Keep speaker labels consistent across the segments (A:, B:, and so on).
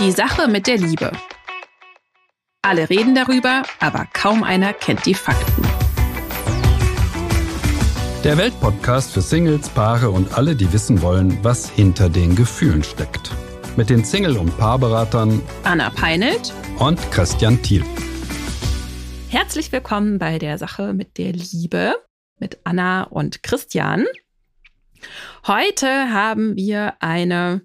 A: Die Sache mit der Liebe. Alle reden darüber, aber kaum einer kennt die Fakten.
B: Der Weltpodcast für Singles, Paare und alle, die wissen wollen, was hinter den Gefühlen steckt. Mit den Single- und Paarberatern
A: Anna Peinelt
B: und Christian Thiel.
A: Herzlich willkommen bei der Sache mit der Liebe mit Anna und Christian. Heute haben wir eine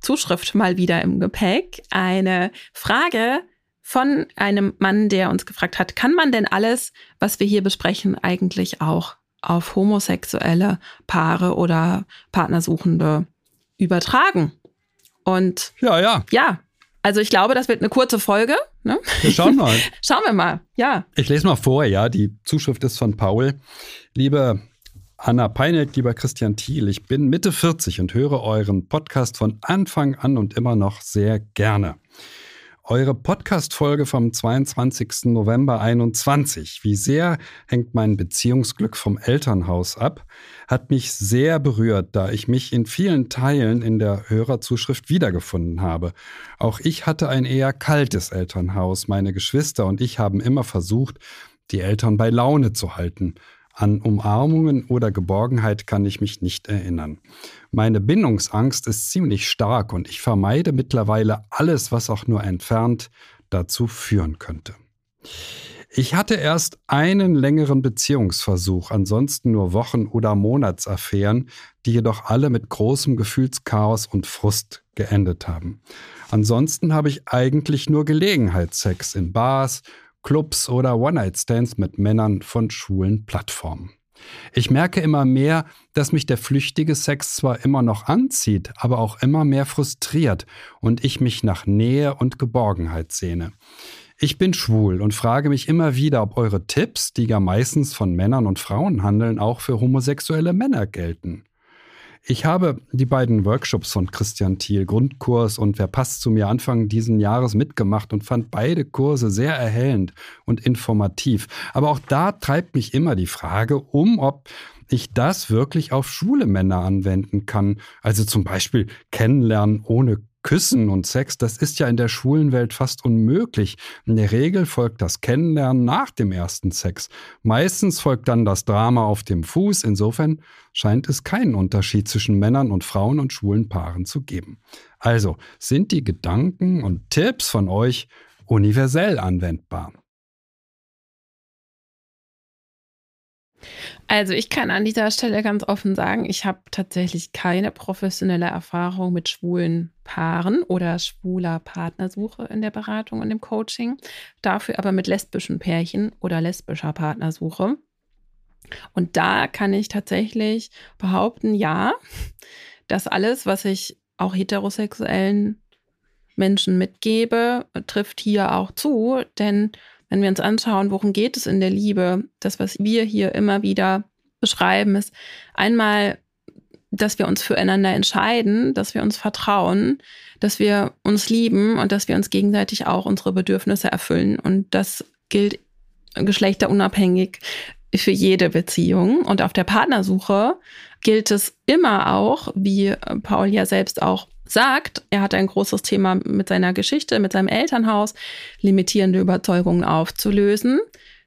A: Zuschrift mal wieder im Gepäck. Eine Frage von einem Mann, der uns gefragt hat, kann man denn alles, was wir hier besprechen, eigentlich auch auf homosexuelle Paare oder Partnersuchende übertragen? Und
B: ja, ja.
A: Ja, also ich glaube, das wird eine kurze Folge. Ne?
B: Wir schauen mal.
A: schauen wir mal, ja.
B: Ich lese mal vor, ja. Die Zuschrift ist von Paul. Liebe Anna Peinelt, lieber Christian Thiel, ich bin Mitte 40 und höre euren Podcast von Anfang an und immer noch sehr gerne. Eure Podcast-Folge vom 22. November 21, wie sehr hängt mein Beziehungsglück vom Elternhaus ab, hat mich sehr berührt, da ich mich in vielen Teilen in der Hörerzuschrift wiedergefunden habe. Auch ich hatte ein eher kaltes Elternhaus. Meine Geschwister und ich haben immer versucht, die Eltern bei Laune zu halten. An Umarmungen oder Geborgenheit kann ich mich nicht erinnern. Meine Bindungsangst ist ziemlich stark und ich vermeide mittlerweile alles, was auch nur entfernt dazu führen könnte. Ich hatte erst einen längeren Beziehungsversuch, ansonsten nur Wochen- oder Monatsaffären, die jedoch alle mit großem Gefühlschaos und Frust geendet haben. Ansonsten habe ich eigentlich nur Gelegenheitssex in Bars, Clubs oder One-Night-Stands mit Männern von schwulen Plattformen. Ich merke immer mehr, dass mich der flüchtige Sex zwar immer noch anzieht, aber auch immer mehr frustriert und ich mich nach Nähe und Geborgenheit sehne. Ich bin schwul und frage mich immer wieder, ob eure Tipps, die ja meistens von Männern und Frauen handeln, auch für homosexuelle Männer gelten. Ich habe die beiden Workshops von Christian Thiel, Grundkurs und Wer passt zu mir Anfang diesen Jahres mitgemacht und fand beide Kurse sehr erhellend und informativ. Aber auch da treibt mich immer die Frage um, ob ich das wirklich auf schwule Männer anwenden kann. Also zum Beispiel kennenlernen ohne Küssen und Sex, das ist ja in der schwulen Welt fast unmöglich. In der Regel folgt das Kennenlernen nach dem ersten Sex. Meistens folgt dann das Drama auf dem Fuß. Insofern scheint es keinen Unterschied zwischen Männern und Frauen und schwulen Paaren zu geben. Also sind die Gedanken und Tipps von euch universell anwendbar.
A: Also ich kann an dieser Stelle ganz offen sagen, ich habe tatsächlich keine professionelle Erfahrung mit schwulen Paaren oder schwuler Partnersuche in der Beratung und im Coaching, dafür aber mit lesbischen Pärchen oder lesbischer Partnersuche. Und da kann ich tatsächlich behaupten, ja, dass alles, was ich auch heterosexuellen Menschen mitgebe, trifft hier auch zu, denn wenn wir uns anschauen, worum geht es in der Liebe, das, was wir hier immer wieder beschreiben, ist einmal, dass wir uns füreinander entscheiden, dass wir uns vertrauen, dass wir uns lieben und dass wir uns gegenseitig auch unsere Bedürfnisse erfüllen. Und das gilt geschlechterunabhängig für jede Beziehung. Und auf der Partnersuche gilt es immer auch, wie Paul ja selbst auch sagt, er hat ein großes Thema mit seiner Geschichte, mit seinem Elternhaus, limitierende Überzeugungen aufzulösen,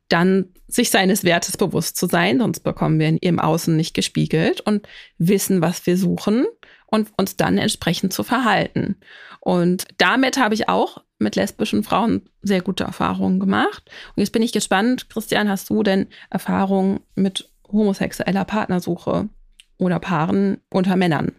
A: dann sich seines Wertes bewusst zu sein, sonst bekommen wir ihn im Außen nicht gespiegelt und wissen, was wir suchen und uns dann entsprechend zu verhalten. Und damit habe ich auch mit lesbischen Frauen sehr gute Erfahrungen gemacht. Und jetzt bin ich gespannt, Christian, hast du denn Erfahrungen mit homosexueller Partnersuche oder Paaren unter Männern?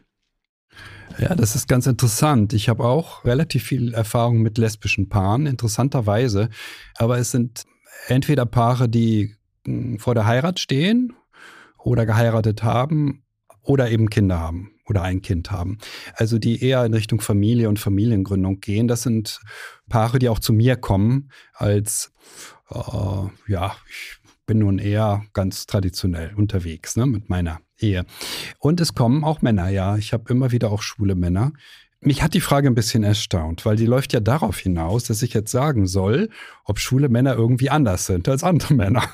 B: Ja, das ist ganz interessant. Ich habe auch relativ viel Erfahrung mit lesbischen Paaren, interessanterweise. Aber es sind entweder Paare, die hm, vor der Heirat stehen oder geheiratet haben oder eben Kinder haben oder ein Kind haben. Also die eher in Richtung Familie und Familiengründung gehen. Das sind Paare, die auch zu mir kommen als, äh, ja, ich bin nun eher ganz traditionell unterwegs ne, mit meiner Ehe. Und es kommen auch Männer, ja. Ich habe immer wieder auch schwule Männer. Mich hat die Frage ein bisschen erstaunt, weil die läuft ja darauf hinaus, dass ich jetzt sagen soll, ob schwule Männer irgendwie anders sind als andere Männer.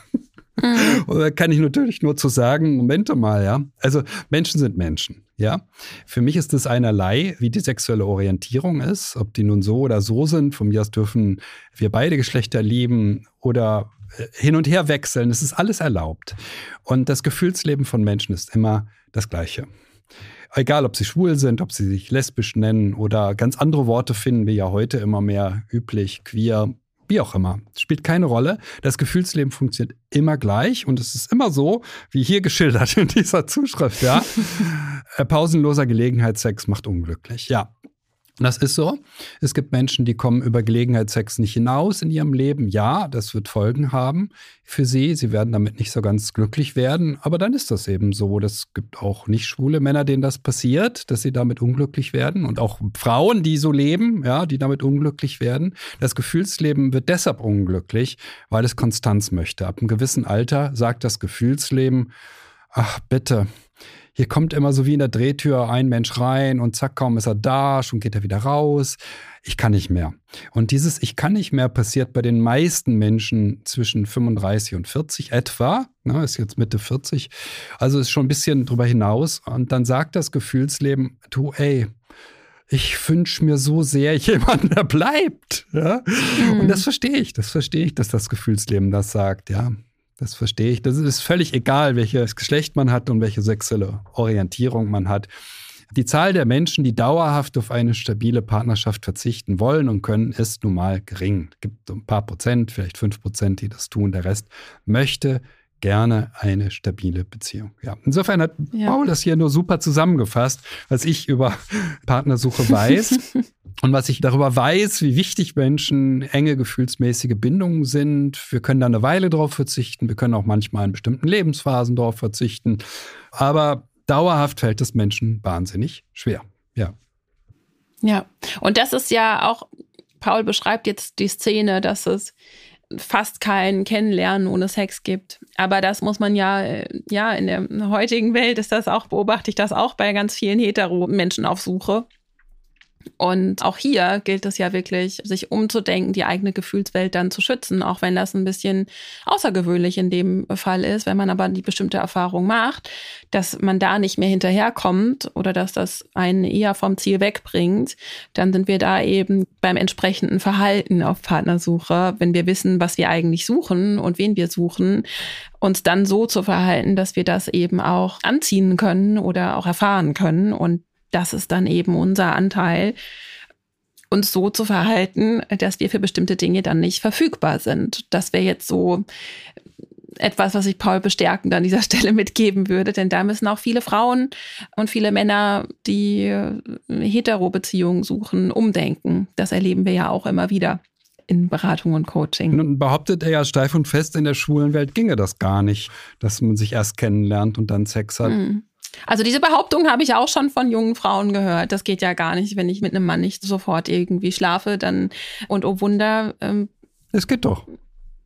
B: Mhm. Und da kann ich natürlich nur zu sagen, Momente mal, ja. Also Menschen sind Menschen, ja. Für mich ist es einerlei, wie die sexuelle Orientierung ist, ob die nun so oder so sind. Von mir aus dürfen wir beide Geschlechter lieben oder hin und her wechseln. Es ist alles erlaubt. Und das Gefühlsleben von Menschen ist immer das Gleiche. Egal, ob sie schwul sind, ob sie sich lesbisch nennen oder ganz andere Worte finden wir ja heute immer mehr üblich, queer, wie auch immer. Spielt keine Rolle. Das Gefühlsleben funktioniert immer gleich und es ist immer so, wie hier geschildert in dieser Zuschrift, ja. Äh, pausenloser Gelegenheitssex macht unglücklich. Ja, das ist so. Es gibt Menschen, die kommen über Gelegenheitssex nicht hinaus in ihrem Leben. Ja, das wird Folgen haben für sie. Sie werden damit nicht so ganz glücklich werden. Aber dann ist das eben so. Das gibt auch nicht schwule Männer, denen das passiert, dass sie damit unglücklich werden. Und auch Frauen, die so leben, ja, die damit unglücklich werden. Das Gefühlsleben wird deshalb unglücklich, weil es Konstanz möchte. Ab einem gewissen Alter sagt das Gefühlsleben, ach bitte, hier kommt immer so wie in der Drehtür ein Mensch rein und zack, kaum ist er da, schon geht er wieder raus. Ich kann nicht mehr. Und dieses Ich kann nicht mehr passiert bei den meisten Menschen zwischen 35 und 40 etwa. Ne, ist jetzt Mitte 40. Also ist schon ein bisschen drüber hinaus. Und dann sagt das Gefühlsleben, du, ey, ich wünsche mir so sehr jemanden, der bleibt. Ja? Mhm. Und das verstehe ich, das verstehe ich, dass das Gefühlsleben das sagt, ja. Das verstehe ich. Das ist völlig egal, welches Geschlecht man hat und welche sexuelle Orientierung man hat. Die Zahl der Menschen, die dauerhaft auf eine stabile Partnerschaft verzichten wollen und können, ist nun mal gering. Es gibt ein paar Prozent, vielleicht fünf Prozent, die das tun. Der Rest möchte gerne eine stabile Beziehung. Ja, insofern hat ja. Paul das hier nur super zusammengefasst, was ich über Partnersuche weiß. Und was ich darüber weiß, wie wichtig Menschen enge gefühlsmäßige Bindungen sind, wir können da eine Weile drauf verzichten, wir können auch manchmal in bestimmten Lebensphasen darauf verzichten, aber dauerhaft fällt es Menschen wahnsinnig schwer. Ja.
A: Ja, und das ist ja auch, Paul beschreibt jetzt die Szene, dass es fast kein Kennenlernen ohne Sex gibt. Aber das muss man ja, äh, ja, in der heutigen Welt ist das auch, beobachte ich das auch bei ganz vielen Hetero-Menschen auf Suche. Und auch hier gilt es ja wirklich, sich umzudenken, die eigene Gefühlswelt dann zu schützen, auch wenn das ein bisschen außergewöhnlich in dem Fall ist, wenn man aber die bestimmte Erfahrung macht, dass man da nicht mehr hinterherkommt oder dass das einen eher vom Ziel wegbringt, dann sind wir da eben beim entsprechenden Verhalten auf Partnersuche, wenn wir wissen, was wir eigentlich suchen und wen wir suchen, uns dann so zu verhalten, dass wir das eben auch anziehen können oder auch erfahren können und das ist dann eben unser Anteil, uns so zu verhalten, dass wir für bestimmte Dinge dann nicht verfügbar sind. Das wäre jetzt so etwas, was ich Paul bestärkend an dieser Stelle mitgeben würde, denn da müssen auch viele Frauen und viele Männer, die Hetero-Beziehungen suchen, umdenken. Das erleben wir ja auch immer wieder in Beratung und Coaching.
B: Nun behauptet er ja steif und fest, in der schwulen Welt ginge das gar nicht, dass man sich erst kennenlernt und dann Sex hat. Mhm.
A: Also diese Behauptung habe ich auch schon von jungen Frauen gehört. Das geht ja gar nicht, wenn ich mit einem Mann nicht sofort irgendwie schlafe, dann und oh Wunder.
B: Ähm, es geht doch.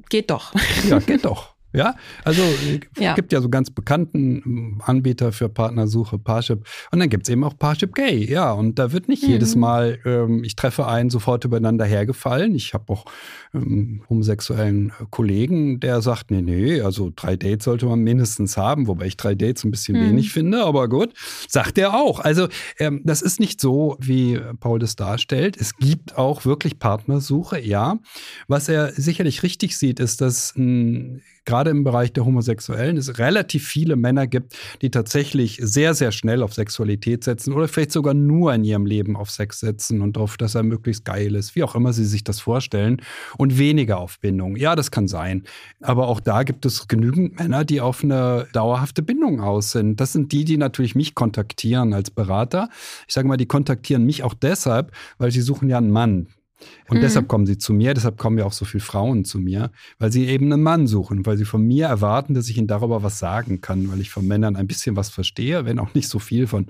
A: Geht doch.
B: Ja, geht doch. Ja, also es ja. gibt ja so ganz bekannten ähm, Anbieter für Partnersuche, Parship. Und dann gibt es eben auch Parship Gay. Ja, und da wird nicht mhm. jedes Mal, ähm, ich treffe einen, sofort übereinander hergefallen. Ich habe auch ähm, homosexuellen Kollegen, der sagt, nee, nee, also drei Dates sollte man mindestens haben, wobei ich drei Dates ein bisschen mhm. wenig finde, aber gut, sagt er auch. Also ähm, das ist nicht so, wie Paul das darstellt. Es gibt auch wirklich Partnersuche, ja. Was er sicherlich richtig sieht, ist, dass ein gerade im Bereich der Homosexuellen es relativ viele Männer gibt, die tatsächlich sehr, sehr schnell auf Sexualität setzen oder vielleicht sogar nur in ihrem Leben auf Sex setzen und darauf, dass er möglichst geil ist, wie auch immer sie sich das vorstellen, und weniger auf Bindung. Ja, das kann sein. Aber auch da gibt es genügend Männer, die auf eine dauerhafte Bindung aus sind. Das sind die, die natürlich mich kontaktieren als Berater. Ich sage mal, die kontaktieren mich auch deshalb, weil sie suchen ja einen Mann. Und mhm. deshalb kommen sie zu mir, deshalb kommen ja auch so viele Frauen zu mir, weil sie eben einen Mann suchen, weil sie von mir erwarten, dass ich ihnen darüber was sagen kann, weil ich von Männern ein bisschen was verstehe, wenn auch nicht so viel von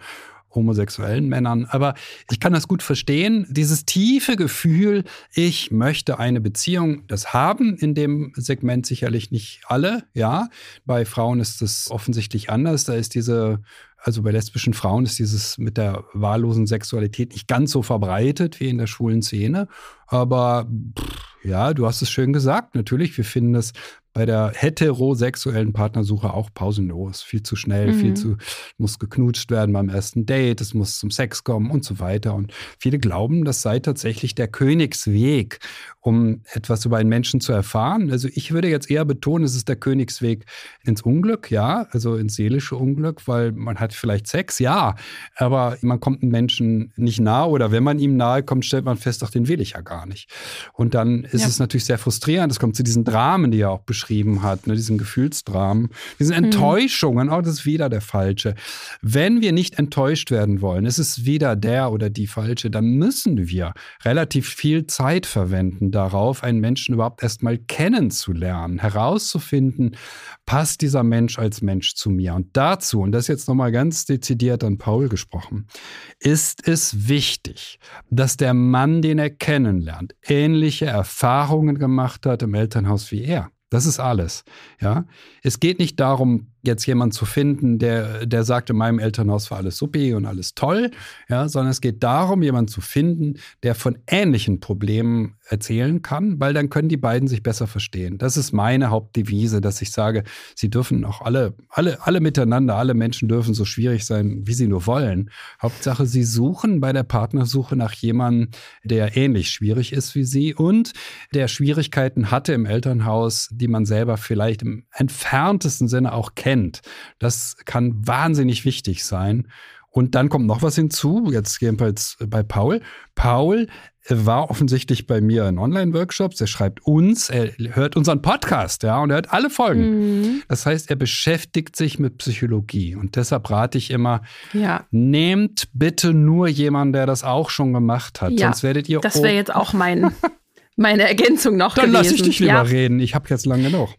B: homosexuellen Männern. Aber ich kann das gut verstehen. Dieses tiefe Gefühl, ich möchte eine Beziehung, das haben in dem Segment sicherlich nicht alle. Ja, bei Frauen ist das offensichtlich anders. Da ist diese also bei lesbischen Frauen ist dieses mit der wahllosen Sexualität nicht ganz so verbreitet wie in der schwulen Szene. Aber pff, ja, du hast es schön gesagt. Natürlich, wir finden es bei der heterosexuellen Partnersuche auch pausenlos. Viel zu schnell, mhm. viel zu, muss geknutscht werden beim ersten Date, es muss zum Sex kommen und so weiter. Und viele glauben, das sei tatsächlich der Königsweg, um etwas über einen Menschen zu erfahren. Also ich würde jetzt eher betonen, es ist der Königsweg ins Unglück, ja, also ins seelische Unglück, weil man hat vielleicht Sex, ja, aber man kommt einem Menschen nicht nahe oder wenn man ihm nahe kommt, stellt man fest, ach, den will ich ja gar nicht. Und dann ist ja. es natürlich sehr frustrierend. Es kommt zu diesen Dramen, die er auch beschrieben hat, ne, diesen Gefühlsdramen, diesen. Enttäuschungen. Oh, das ist wieder der Falsche. Wenn wir nicht enttäuscht werden wollen, es ist wieder der oder die Falsche, dann müssen wir relativ viel Zeit verwenden darauf, einen Menschen überhaupt erstmal kennenzulernen, herauszufinden, passt dieser Mensch als Mensch zu mir. Und dazu, und das jetzt nochmal ganz dezidiert an Paul gesprochen, ist es wichtig, dass der Mann, den er kennenlernt, ähnliche Erfahrungen gemacht hat im Elternhaus wie er. Das ist alles. Ja, es geht nicht darum, jetzt jemanden zu finden, der, der sagt, in meinem Elternhaus war alles supi und alles toll, ja, sondern es geht darum, jemanden zu finden, der von ähnlichen Problemen erzählen kann, weil dann können die beiden sich besser verstehen. Das ist meine Hauptdevise, dass ich sage, sie dürfen auch alle, alle, alle miteinander, alle Menschen dürfen so schwierig sein, wie sie nur wollen. Hauptsache, sie suchen bei der Partnersuche nach jemandem, der ähnlich schwierig ist wie sie und der Schwierigkeiten hatte im Elternhaus, die man selber vielleicht im entferntesten Sinne auch kennt kennt. Das kann wahnsinnig wichtig sein. Und dann kommt noch was hinzu, jetzt jedenfalls bei Paul. Paul war offensichtlich bei mir in Online-Workshops, er schreibt uns, er hört unseren Podcast, ja, und er hört alle Folgen. Mhm. Das heißt, er beschäftigt sich mit Psychologie. Und deshalb rate ich immer, ja. nehmt bitte nur jemanden, der das auch schon gemacht hat. Ja, Sonst werdet ihr.
A: Das wäre jetzt auch mein, meine Ergänzung noch.
B: Dann
A: lass
B: ich dich lieber ja. reden. Ich habe jetzt lange genug.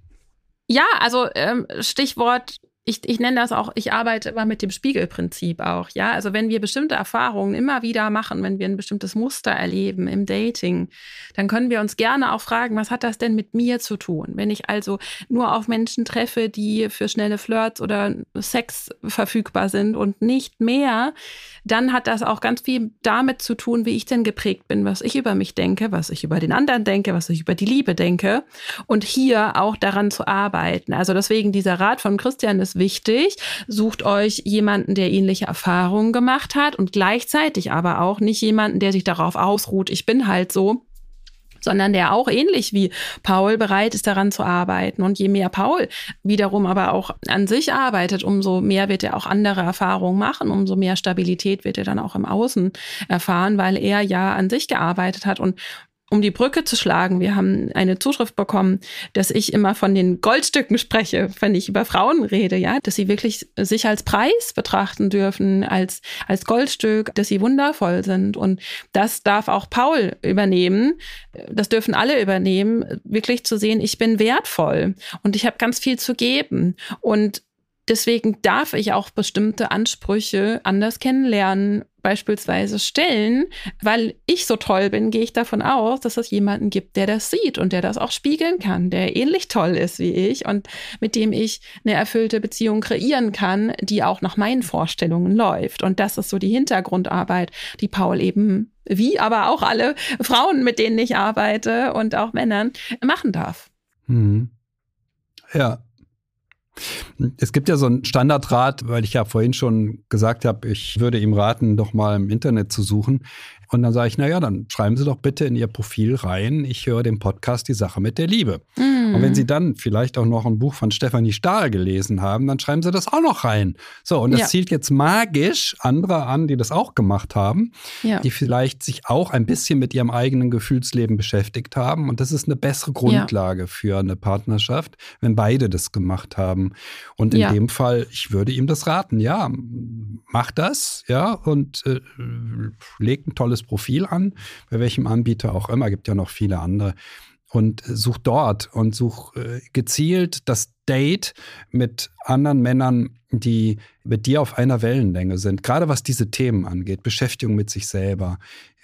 A: Ja, also ähm, Stichwort ich, ich nenne das auch, ich arbeite immer mit dem Spiegelprinzip auch, ja. Also wenn wir bestimmte Erfahrungen immer wieder machen, wenn wir ein bestimmtes Muster erleben im Dating, dann können wir uns gerne auch fragen, was hat das denn mit mir zu tun? Wenn ich also nur auf Menschen treffe, die für schnelle Flirts oder Sex verfügbar sind und nicht mehr, dann hat das auch ganz viel damit zu tun, wie ich denn geprägt bin, was ich über mich denke, was ich über den anderen denke, was ich über die Liebe denke und hier auch daran zu arbeiten. Also deswegen dieser Rat von Christian ist wichtig. Sucht euch jemanden, der ähnliche Erfahrungen gemacht hat und gleichzeitig aber auch nicht jemanden, der sich darauf ausruht, ich bin halt so, sondern der auch ähnlich wie Paul bereit ist, daran zu arbeiten. Und je mehr Paul wiederum aber auch an sich arbeitet, umso mehr wird er auch andere Erfahrungen machen, umso mehr Stabilität wird er dann auch im Außen erfahren, weil er ja an sich gearbeitet hat. Und um die Brücke zu schlagen, wir haben eine Zuschrift bekommen, dass ich immer von den Goldstücken spreche, wenn ich über Frauen rede, ja, dass sie wirklich sich als Preis betrachten dürfen, als, als Goldstück, dass sie wundervoll sind. Und das darf auch Paul übernehmen. Das dürfen alle übernehmen, wirklich zu sehen, ich bin wertvoll und ich habe ganz viel zu geben. Und Deswegen darf ich auch bestimmte Ansprüche anders kennenlernen, beispielsweise stellen. Weil ich so toll bin, gehe ich davon aus, dass es jemanden gibt, der das sieht und der das auch spiegeln kann, der ähnlich toll ist wie ich und mit dem ich eine erfüllte Beziehung kreieren kann, die auch nach meinen Vorstellungen läuft. Und das ist so die Hintergrundarbeit, die Paul eben wie aber auch alle Frauen, mit denen ich arbeite und auch Männern machen darf.
B: Mhm. Ja, es gibt ja so einen Standardrat, weil ich ja vorhin schon gesagt habe, ich würde ihm raten, doch mal im Internet zu suchen. Und dann sage ich, naja, dann schreiben Sie doch bitte in Ihr Profil rein, ich höre den Podcast Die Sache mit der Liebe. Mm. Und wenn Sie dann vielleicht auch noch ein Buch von Stefanie Stahl gelesen haben, dann schreiben Sie das auch noch rein. So, und das ja. zielt jetzt magisch andere an, die das auch gemacht haben, ja. die vielleicht sich auch ein bisschen mit ihrem eigenen Gefühlsleben beschäftigt haben. Und das ist eine bessere Grundlage ja. für eine Partnerschaft, wenn beide das gemacht haben. Und in dem Fall, ich würde ihm das raten, ja, mach das, ja, und äh, leg ein tolles Profil an, bei welchem Anbieter auch immer, gibt ja noch viele andere. Und such dort und such äh, gezielt das Date mit anderen Männern, die mit dir auf einer Wellenlänge sind. Gerade was diese Themen angeht, Beschäftigung mit sich selber.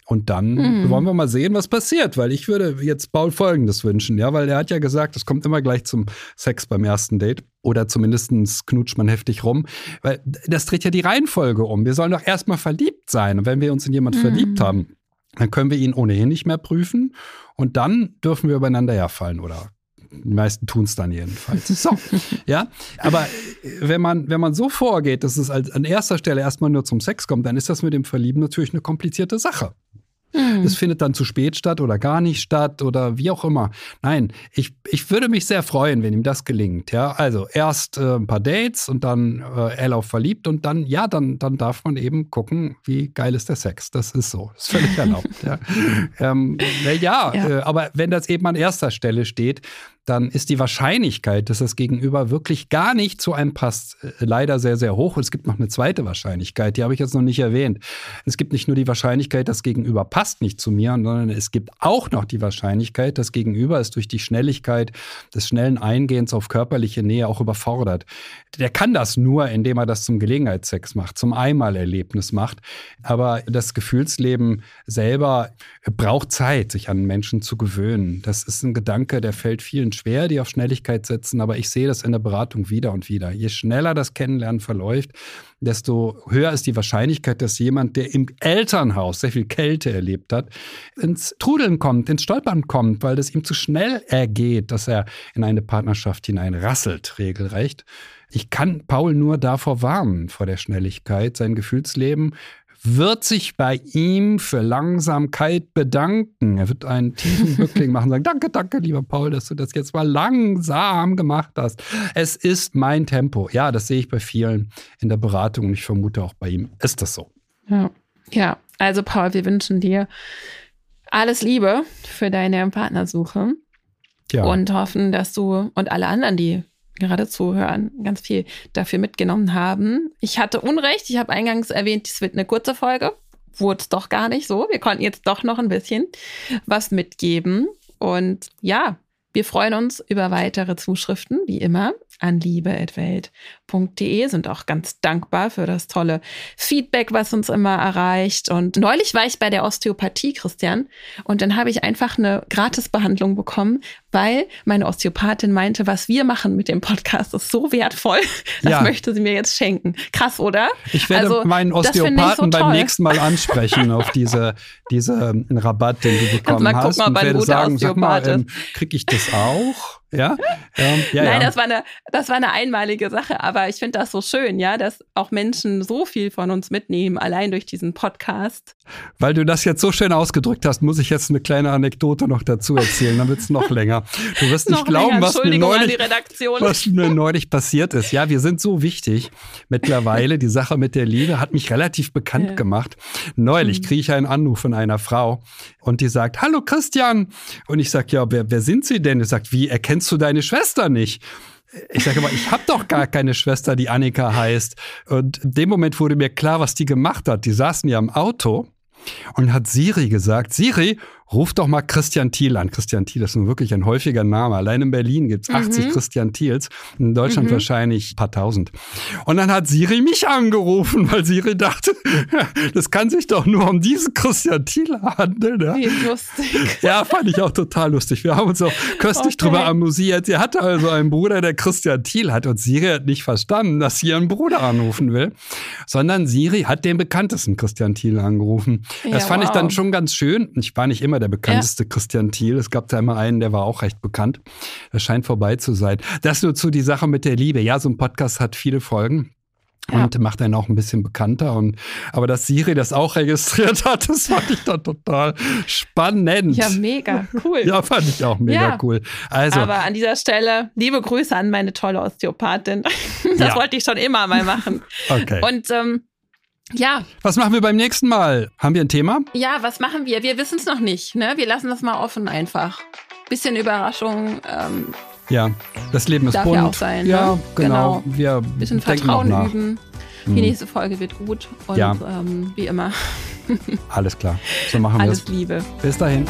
B: Und dann mhm. wollen wir mal sehen, was passiert, weil ich würde jetzt Paul Folgendes wünschen, ja, weil er hat ja gesagt, es kommt immer gleich zum Sex beim ersten Date oder zumindest knutscht man heftig rum, weil das dreht ja die Reihenfolge um. Wir sollen doch erstmal verliebt sein und wenn wir uns in jemand mhm. verliebt haben, dann können wir ihn ohnehin nicht mehr prüfen und dann dürfen wir übereinander herfallen oder Die meisten tun es dann jedenfalls. So, ja. Aber wenn man, wenn man so vorgeht, dass es als, an erster Stelle erstmal nur zum Sex kommt, dann ist das mit dem Verlieben natürlich eine komplizierte Sache. Mhm. Es findet dann zu spät statt oder gar nicht statt oder wie auch immer. Nein, ich, ich würde mich sehr freuen, wenn ihm das gelingt. Ja, also erst äh, ein paar Dates und dann äh, er auf verliebt und dann, ja, dann, dann darf man eben gucken, wie geil ist der Sex. Das ist so. Das ist völlig erlaubt. ja, ähm, ja, ja. Äh, aber wenn das eben an erster Stelle steht, dann ist die Wahrscheinlichkeit, dass das Gegenüber wirklich gar nicht zu einem passt, äh, leider sehr, sehr hoch. Und es gibt noch eine zweite Wahrscheinlichkeit, die habe ich jetzt noch nicht erwähnt. Es gibt nicht nur die Wahrscheinlichkeit, das Gegenüber passt nicht zu mir, sondern es gibt auch noch die Wahrscheinlichkeit, das Gegenüber ist durch die Schnelligkeit des schnellen Eingehens auf körperliche Nähe auch überfordert. Der kann das nur, indem er das zum Gelegenheitssex macht, zum Einmalerlebnis macht. Aber das Gefühlsleben selber braucht Zeit, sich an Menschen zu gewöhnen. Das ist ein Gedanke, der fällt vielen schwer, die auf Schnelligkeit setzen, aber ich sehe das in der Beratung wieder und wieder. Je schneller das Kennenlernen verläuft, desto höher ist die Wahrscheinlichkeit, dass jemand, der im Elternhaus sehr viel Kälte erlebt hat, ins Trudeln kommt, ins Stolpern kommt, weil das ihm zu schnell ergeht, dass er in eine Partnerschaft hineinrasselt, regelrecht. Ich kann Paul nur davor warnen, vor der Schnelligkeit. Sein Gefühlsleben wird sich bei ihm für Langsamkeit bedanken. Er wird einen tiefen Bückling machen und sagen, danke, danke, lieber Paul, dass du das jetzt mal langsam gemacht hast. Es ist mein Tempo. Ja, das sehe ich bei vielen in der Beratung und ich vermute auch bei ihm ist das so.
A: Ja, ja. also Paul, wir wünschen dir alles Liebe für deine Partnersuche. Ja. Und hoffen, dass du und alle anderen, die gerade zuhören, ganz viel dafür mitgenommen haben. Ich hatte Unrecht. Ich habe eingangs erwähnt, es wird eine kurze Folge. Wurde es doch gar nicht so. Wir konnten jetzt doch noch ein bisschen was mitgeben. Und ja, wir freuen uns über weitere Zuschriften, wie immer, an liebe.welt.de, sind auch ganz dankbar für das tolle Feedback, was uns immer erreicht. Und neulich war ich bei der Osteopathie, Christian, und dann habe ich einfach eine Gratisbehandlung bekommen, weil meine Osteopathin meinte, was wir machen mit dem Podcast ist so wertvoll, das ja. möchte sie mir jetzt schenken. Krass, oder?
B: Ich werde also, meinen Osteopathen so beim nächsten Mal ansprechen auf diese, diese ähm, Rabatt, den du bekommen mal hast. Gucken, ob ein guter sagen, sag mal, ähm, kriege ich das auch? Ja?
A: Ähm, ja Nein, ja. Das, war eine, das war eine einmalige Sache, aber ich finde das so schön, ja, dass auch Menschen so viel von uns mitnehmen, allein durch diesen Podcast.
B: Weil du das jetzt so schön ausgedrückt hast, muss ich jetzt eine kleine Anekdote noch dazu erzählen, dann wird es noch länger. Du wirst nicht glauben, was mir, neulich, was mir neulich passiert ist. Ja, wir sind so wichtig mittlerweile. Die Sache mit der Liebe hat mich relativ bekannt ja. gemacht. Neulich mhm. kriege ich einen Anruf von einer Frau und die sagt, hallo Christian. Und ich sage, ja, wer, wer sind Sie denn? Sie sagt, wie erkennst kennst du deine Schwester nicht? Ich sage aber, ich habe doch gar keine Schwester, die Annika heißt. Und in dem Moment wurde mir klar, was die gemacht hat. Die saßen ja im Auto und hat Siri gesagt, Siri, ruf doch mal Christian Thiel an. Christian Thiel ist nun wirklich ein häufiger Name. Allein in Berlin gibt es 80 mhm. Christian Thiels, in Deutschland mhm. wahrscheinlich ein paar tausend. Und dann hat Siri mich angerufen, weil Siri dachte, das kann sich doch nur um diesen Christian Thiel handeln. Ja? Wie lustig. Ja, fand ich auch total lustig. Wir haben uns auch köstlich okay. drüber amüsiert. Sie hatte also einen Bruder, der Christian Thiel hat und Siri hat nicht verstanden, dass sie ihren Bruder anrufen will, sondern Siri hat den bekanntesten Christian Thiel angerufen. Ja, das fand wow. ich dann schon ganz schön. Ich war nicht immer der bekannteste ja. Christian Thiel. Es gab da immer einen, der war auch recht bekannt. Das scheint vorbei zu sein. Das nur zu die Sache mit der Liebe. Ja, so ein Podcast hat viele Folgen. Und ja. macht einen auch ein bisschen bekannter. Und, aber dass Siri das auch registriert hat, das fand ich dann total spannend.
A: Ja, mega cool.
B: ja, fand ich auch mega ja. cool.
A: Also, aber an dieser Stelle liebe Grüße an meine tolle Osteopathin. das ja. wollte ich schon immer mal machen. okay. Und ähm, ja.
B: Was machen wir beim nächsten Mal? Haben wir ein Thema?
A: Ja, was machen wir? Wir wissen es noch nicht. Ne? Wir lassen das mal offen einfach. Bisschen Überraschung. Ähm,
B: ja, das Leben ist
A: darf
B: bunt.
A: ja auch sein.
B: Ja, ne? genau. genau. Wir
A: bisschen Vertrauen üben. Die hm. nächste Folge wird gut und ja. ähm, wie immer.
B: Alles klar. So machen wir es.
A: Alles Liebe.
B: Bis dahin.